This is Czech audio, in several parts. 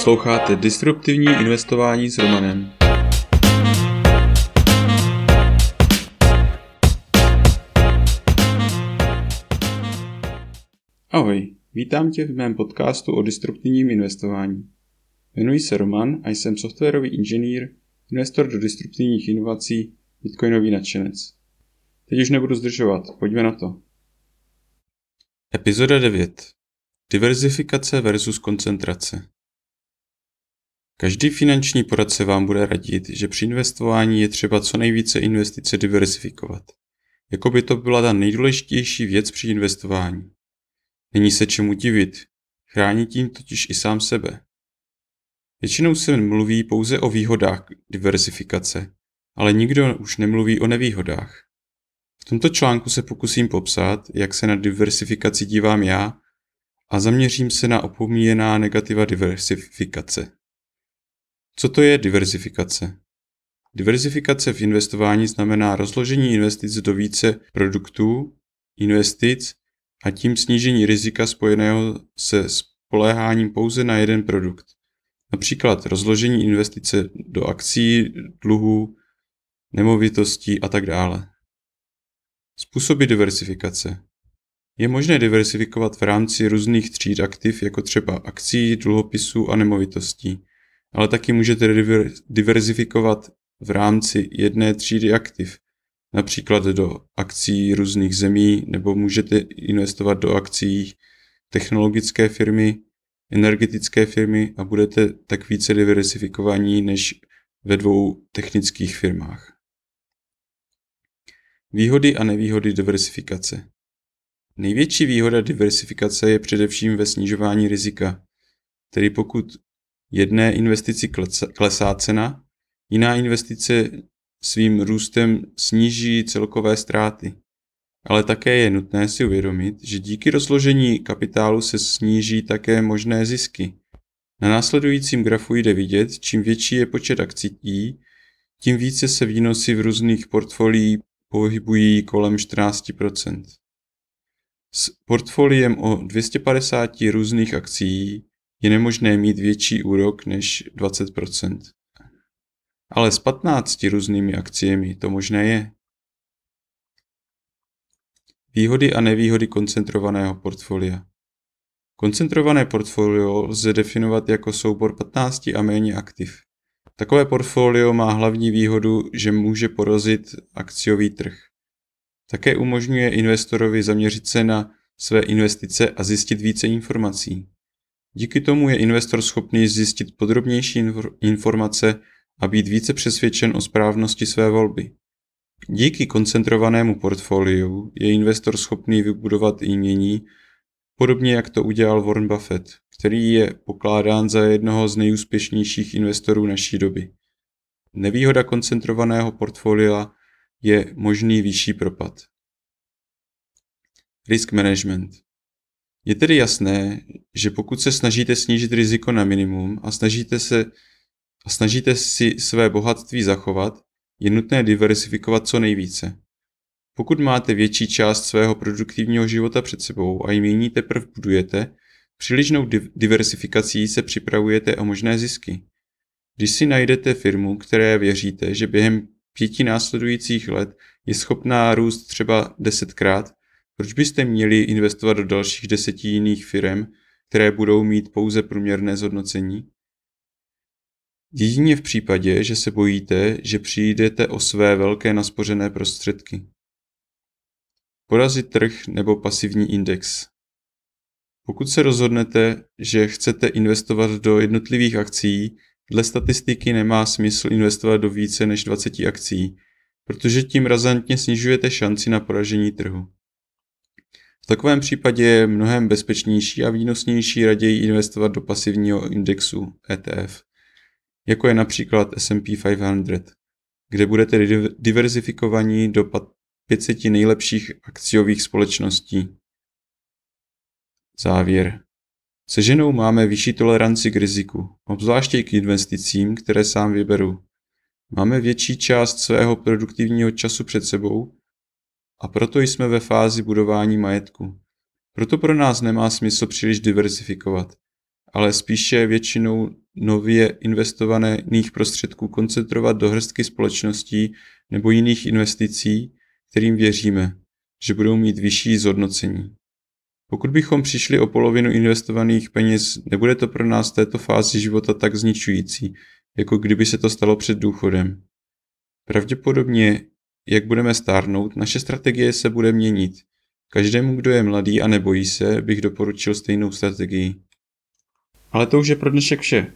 Posloucháte Disruptivní investování s Romanem. Ahoj, vítám tě v mém podcastu o disruptivním investování. Jmenuji se Roman a jsem softwarový inženýr, investor do disruptivních inovací, bitcoinový nadšenec. Teď už nebudu zdržovat, pojďme na to. Epizoda 9. Diverzifikace versus koncentrace. Každý finanční poradce vám bude radit, že při investování je třeba co nejvíce investice diversifikovat. Jako by to byla ta nejdůležitější věc při investování. Není se čemu divit, chrání tím totiž i sám sebe. Většinou se mluví pouze o výhodách diversifikace, ale nikdo už nemluví o nevýhodách. V tomto článku se pokusím popsat, jak se na diversifikaci dívám já a zaměřím se na opomíjená negativa diversifikace. Co to je diversifikace? Diversifikace v investování znamená rozložení investic do více produktů, investic a tím snížení rizika spojeného se spoléháním pouze na jeden produkt. Například rozložení investice do akcí, dluhů, nemovitostí a tak dále. Způsoby diversifikace. Je možné diversifikovat v rámci různých tříd aktiv, jako třeba akcí, dluhopisů a nemovitostí, ale taky můžete diverzifikovat v rámci jedné třídy aktiv, například do akcí různých zemí, nebo můžete investovat do akcí technologické firmy, energetické firmy a budete tak více diversifikovaní než ve dvou technických firmách. Výhody a nevýhody diversifikace. Největší výhoda diversifikace je především ve snižování rizika, tedy pokud jedné investici klesá cena, jiná investice svým růstem sníží celkové ztráty. Ale také je nutné si uvědomit, že díky rozložení kapitálu se sníží také možné zisky. Na následujícím grafu jde vidět, čím větší je počet akcí, tím více se výnosy v různých portfolií pohybují kolem 14% S portfoliem o 250 různých akcí je nemožné mít větší úrok než 20% Ale s 15 různými akciemi to možné je. Výhody a nevýhody koncentrovaného portfolia. Koncentrované portfolio lze definovat jako soubor 15 a méně aktiv. Takové portfolio má hlavní výhodu, že může porozit akciový trh. Také umožňuje investorovi zaměřit se na své investice a zjistit více informací. Díky tomu je investor schopný zjistit podrobnější informace a být více přesvědčen o správnosti své volby. Díky koncentrovanému portfoliu je investor schopný vybudovat jmění, podobně jak to udělal Warren Buffett, který je pokládán za jednoho z nejúspěšnějších investorů naší doby. Nevýhoda koncentrovaného portfolia je možný vyšší propad. Risk management. Je tedy jasné, že pokud se snažíte snížit riziko na minimum a snažíte, se, a snažíte si své bohatství zachovat, je nutné diversifikovat co nejvíce. Pokud máte větší část svého produktivního života před sebou a jim teprve budujete, přílišnou diversifikací se připravujete o možné zisky. Když si najdete firmu, které věříte, že během pěti následujících let je schopná růst třeba desetkrát, proč byste měli investovat do dalších deseti jiných firm, které budou mít pouze průměrné zhodnocení? Jedině v případě, že se bojíte, že přijdete o své velké naspořené prostředky. Porazit trh nebo pasivní index. Pokud se rozhodnete, že chcete investovat do jednotlivých akcí, dle statistiky nemá smysl investovat do více než 20 akcí, protože tím razantně snižujete šanci na poražení trhu. Takovém případě je mnohem bezpečnější a výnosnější raději investovat do pasivního indexu ETF, jako je například S&P 500, kde budete diverzifikovaní do 500 nejlepších akciových společností. Závěr. Se ženou máme vyšší toleranci k riziku, obzvláště k investicím, které sám vyberu. Máme větší část svého produktivního času před sebou a proto jsme ve fázi budování majetku. Proto pro nás nemá smysl příliš diversifikovat, ale spíše většinou nově investovaných prostředků koncentrovat do hrstky společností nebo jiných investicí, kterým věříme, že budou mít vyšší zhodnocení. Pokud bychom přišli o polovinu investovaných peněz, nebude to pro nás v této fázi života tak zničující, jako kdyby se to stalo před důchodem. Pravděpodobně, jak budeme stárnout, naše strategie se bude měnit. Každému, kdo je mladý a nebojí se, bych doporučil stejnou strategii. Ale to už je pro dnešek vše.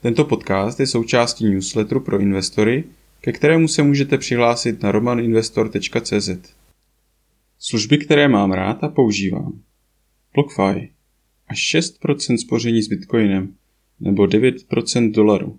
Tento podcast je součástí newsletteru pro investory, ke kterému se můžete přihlásit na romaninvestor.cz. Služby, které mám rád a používám. BlockFi. Až 6% spoření s Bitcoinem nebo 9% dolaru.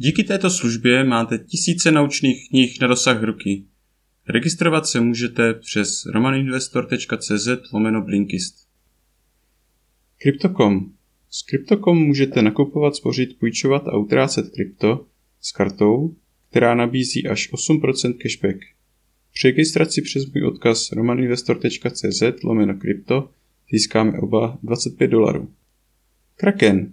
Díky této službě máte tisíce naučných knih na dosah ruky. Registrovat se můžete přes romaninvestor.cz lomeno Blinkist. Crypto.com. S Crypto.com můžete nakupovat, spořit, půjčovat a utrácet krypto s kartou, která nabízí až 8% cashback. Při registraci přes můj odkaz romaninvestor.cz lomeno krypto získáme oba 25 dolarů. Kraken.